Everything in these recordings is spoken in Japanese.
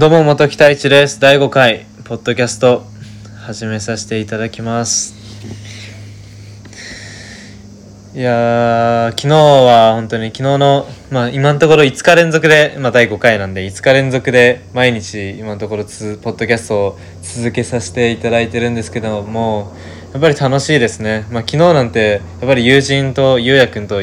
どうも、元木太一です。第5回、ポッドキャスト、始めさせていただきます。いや、昨日は本当に昨日の、まあ今のところ5日連続で、まあ第5回なんで、5日連続で毎日今のところつ、ポッドキャストを続けさせていただいてるんですけども、やっぱり楽しいですね。まあ昨日なんて、やっぱり友人と、ゆうやくんと、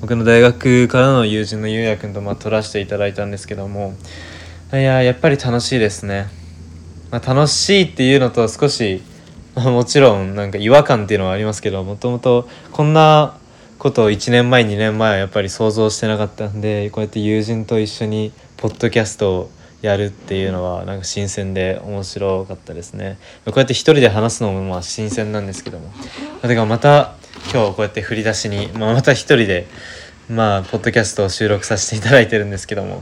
僕の大学からの友人のゆうやくんと、まあ撮らせていただいたんですけども、いややっぱり楽しいですね、まあ、楽しいっていうのと少し、まあ、もちろんなんか違和感っていうのはありますけどもともとこんなことを1年前2年前はやっぱり想像してなかったんでこうやって友人と一緒にポッドキャストをやるっていうのはなんか新鮮で面白かったですね。こうやって一人で話すのもまあ新鮮なんですけども。だからまた今日こうやって振り出しに、まあ、また一人でまあポッドキャストを収録させていただいてるんですけども。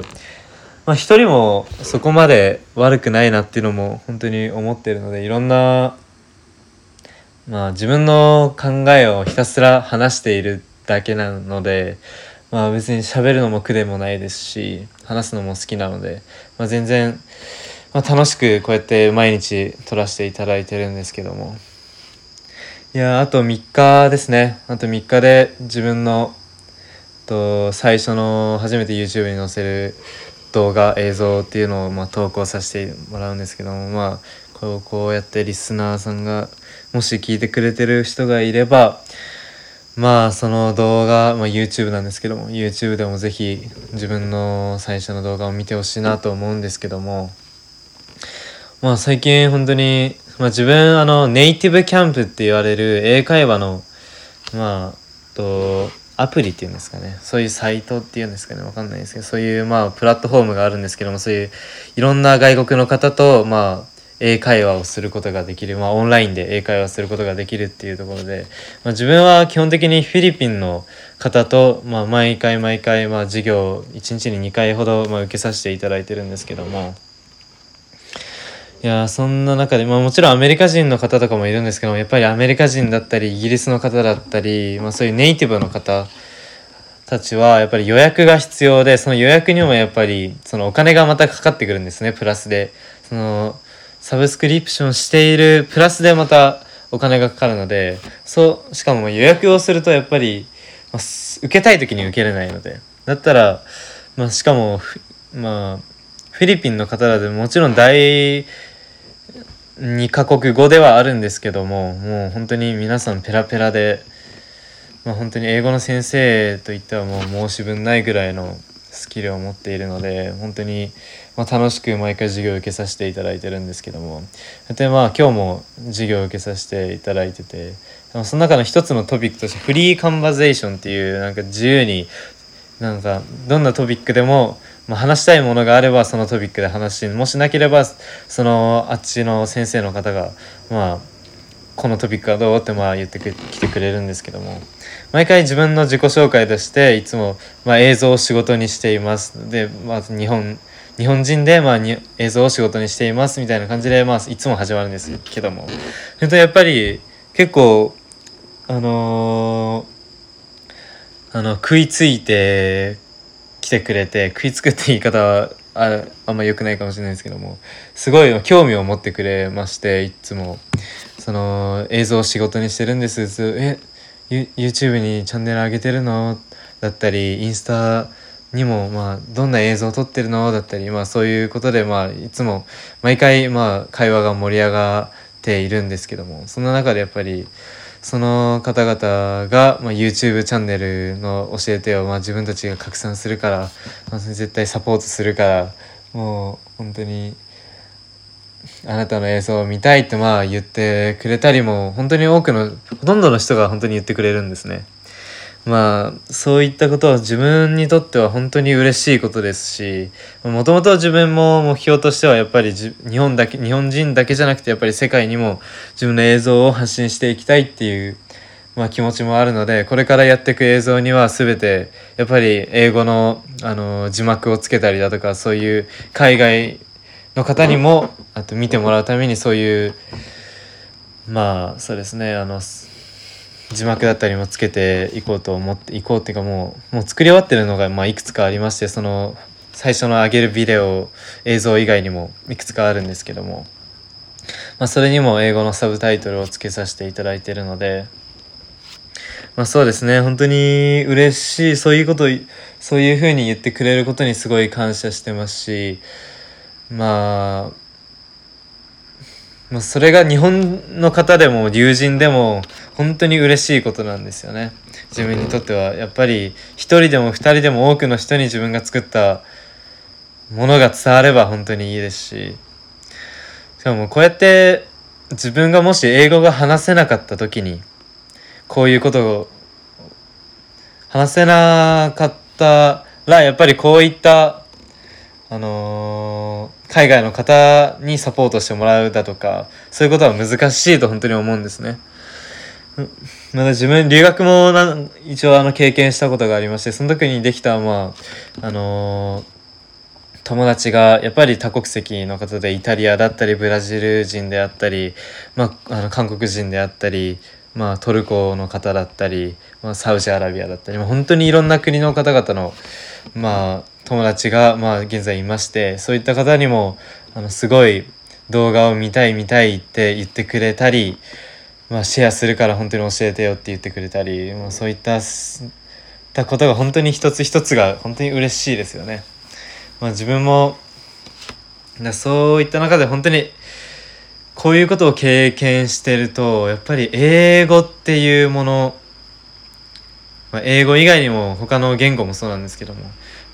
まあ一人もそこまで悪くないなっていうのも本当に思ってるのでいろんなまあ自分の考えをひたすら話しているだけなのでまあ別に喋るのも苦でもないですし話すのも好きなので、まあ、全然、まあ、楽しくこうやって毎日撮らせていただいてるんですけども。いやあと3日ですね。あと3日で自分のと最初の初めて YouTube に載せる動画映像っていうのをま投稿させてもらうんですけどもまあこうこうやってリスナーさんがもし聞いてくれてる人がいればまあその動画、まあ、YouTube なんですけども YouTube でもぜひ自分の最初の動画を見てほしいなと思うんですけどもまあ最近本当に、まあ、自分あのネイティブキャンプって言われる英会話のまあとアプリっていうんですかね。そういうサイトっていうんですかね。わかんないですけどそういうまあプラットフォームがあるんですけどもそういういろんな外国の方とまあ英会話をすることができる、まあ、オンラインで英会話することができるっていうところで、まあ、自分は基本的にフィリピンの方と、まあ、毎回毎回、まあ、授業を1日に2回ほど、まあ、受けさせていただいてるんですけどもいやそんな中で、まあ、もちろんアメリカ人の方とかもいるんですけどやっぱりアメリカ人だったりイギリスの方だったり、まあ、そういうネイティブの方たちはやっぱり予約が必要でその予約にもやっぱりそのお金がまたかかってくるんですねプラスで。そのサブスクリプションしているプラスでまたお金がかかるのでそうしかも予約をするとやっぱり、まあ、受けたい時に受けれないので。だったら、まあ、しかもまあフィリピンの方だともちろん第2カ国語ではあるんですけどももう本当に皆さんペラペラで、まあ、本当に英語の先生といってはもう申し分ないぐらいのスキルを持っているので本当に、ま、楽しく毎回授業を受けさせていただいてるんですけども。でまあ今日も授業を受けさせていただいててその中の一つのトピックとしてフリーカンバゼーションっていうなんか自由になんかどんなトピックでも、まあ、話したいものがあればそのトピックで話しもしなければそのあっちの先生の方がまあこのトピックはどうってまあ言ってきてくれるんですけども。毎回自分の自己紹介としていつもまあ映像を仕事にしています。でまず日本日本人でまあに映像を仕事にしていますみたいな感じでまあいつも始まるんですけども。本当やっぱり結構あのー、あの食いついて来てくれて食いつくって言い方はああんま良くないかもしれないですけどもすごい興味を持ってくれましていつも。その映像を仕事にしてるんです。え YouTube にチャンネル上げてるの？だったりインスタにもまあどんな映像を撮ってるの？だったりまあそういうことでまあいつも毎回まあ会話が盛り上がっているんですけどもその中でやっぱりその方々が、まあ、YouTube チャンネルの教えてを、まあ、自分たちが拡散するから、まあ、絶対サポートするからもう本当にあなたの映像を見たいってまあ言ってくれたりも本当に多くのほとんどの人が本当に言ってくれるんですね。まあそういったことは自分にとっては本当に嬉しいことですしもともと自分も目標としてはやっぱり日本だけ日本人だけじゃなくてやっぱり世界にも自分の映像を発信していきたいっていう、まあ、気持ちもあるのでこれからやっていく映像には全てやっぱり英語のあの字幕をつけたりだとかそういう海外の方にもあと見てもらうためにそういうまあそうですねあの字幕だったりもつけていこうと思っていこうっていうかもうもう作り終わってるのがまあいくつかありましてその最初の上げるビデオ映像以外にもいくつかあるんですけども、まあ、それにも英語のサブタイトルをつけさせていただいてるので、まあ、そうですね本当に嬉しいそういうことそういうふうに言ってくれることにすごい感謝してますしまあまあ、それが日本の方でも友人でも本当に嬉しいことなんですよね自分にとってはやっぱり一人でも二人でも多くの人に自分が作ったものが伝われば本当にいいですししかもこうやって自分がもし英語が話せなかった時にこういうことを話せなかったらやっぱりこういったあのー、海外の方にサポートしてもらうだとかそういうことは難しいと本当に思うんですね。まだ自分留学もな一応あの経験したことがありましてその時にできたまああのー、友達がやっぱり多国籍の方でイタリアだったりブラジル人であったり、まあ、あの韓国人であったり、まあ、トルコの方だったり、まあ、サウジアラビアだったり、まあ、本当にいろんな国の方々の、まあ、友達が、まあ、現在いましてそういった方にもあのすごい動画を見たい見たいって言ってくれたり、まあ、シェアするから本当に教えてよって言ってくれたり、まあ、そういったことが本当に一つ一つが本当に嬉しいですよね。まあ、自分もそういった中で本当にこういうことを経験してるとやっぱり英語っていうもの、まあ、英語以外にも他の言語もそうなんですけども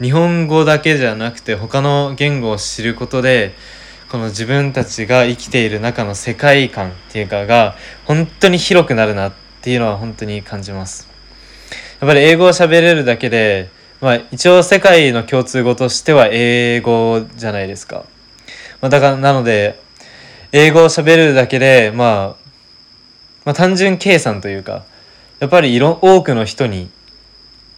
日本語だけじゃなくて他の言語を知ることでこの自分たちが生きている中の世界観っていうかが本当に広くなるなっていうのは本当に感じます。やっぱり英語を喋れるだけでまあ一応世界の共通語としては英語じゃないですか、まあ、だからなので英語を喋れるだけで、まあ、まあ単純計算というかやっぱりいろ多くの人に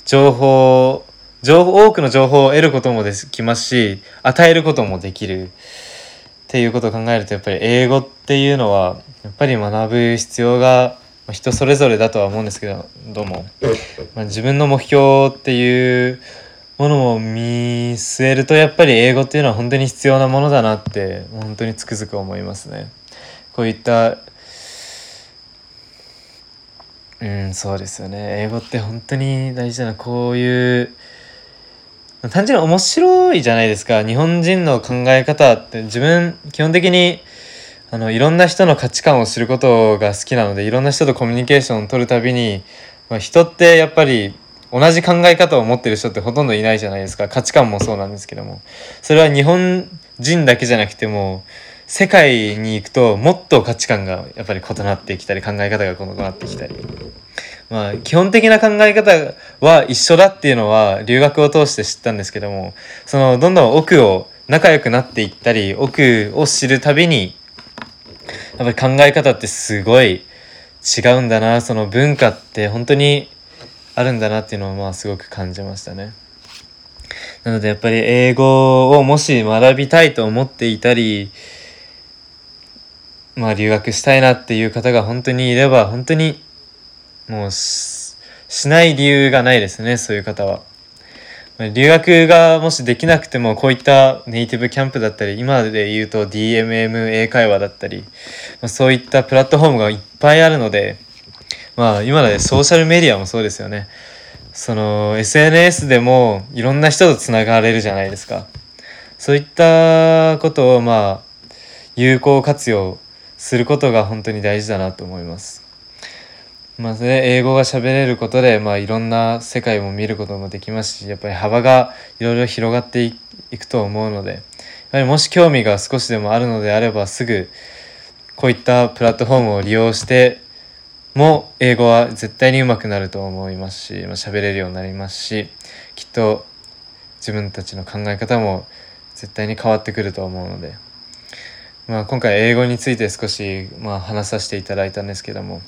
情報情報多くの情報を得ることもできますし与えることもできる。っていうことを考えるとやっぱり英語っていうのはやっぱり学ぶ必要が人それぞれだとは思うんですけどどうも、まあ、自分の目標っていうものも見据えるとやっぱり英語っていうのは本当に必要なものだなって本当につくづく思いますね。こういったうんそうですよね。英語って本当に大事だな。こういう単純に面白いじゃないですか。日本人の考え方って。自分基本的にあのいろんな人の価値観を知ることが好きなのでいろんな人とコミュニケーションを取るたびに、まあ、人ってやっぱり同じ考え方を持ってる人ってほとんどいないじゃないですか。価値観もそうなんですけども。それは日本人だけじゃなくても世界に行くともっと価値観がやっぱり異なってきたり考え方が異なってきたり。まあ、基本的な考え方は一緒だっていうのは留学を通して知ったんですけどもそのどんどん奥を仲良くなっていったり奥を知るたびにやっぱり考え方ってすごい違うんだなその文化って本当にあるんだなっていうのをまあすごく感じましたね。なのでやっぱり英語をもし学びたいと思っていたりまあ留学したいなっていう方が本当にいれば本当にもうしない理由がないですねそういう方は。留学がもしできなくてもこういったネイティブキャンプだったり今で言うと DMM 英会話だったり、ま、そういったプラットフォームがいっぱいあるのでまあ今でソーシャルメディアもそうですよね。その SNS でもいろんな人とつながれるじゃないですか。そういったことをまあ有効活用することが本当に大事だなと思います。まあね、英語が喋れることで、まあ、いろんな世界も見ることもできますしやっぱり幅がいろいろ広がっていくと思うのでやはりもし興味が少しでもあるのであればすぐこういったプラットフォームを利用しても英語は絶対に上手くなると思いますし、まあ、喋れるようになりますしきっと自分たちの考え方も絶対に変わってくると思うので、まあ、今回英語について少し、まあ、話させていただいたんですけども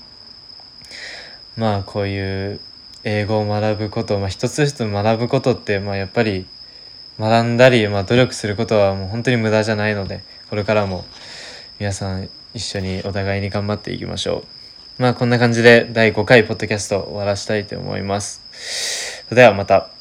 まあこういう英語を学ぶこと、まあ、一つ一つ学ぶことって、まあ、やっぱり学んだり、まあ、努力することはもう本当に無駄じゃないのでこれからも皆さん一緒にお互いに頑張っていきましょう。まあこんな感じで第5回ポッドキャスト終わらしたいと思います。それではまた。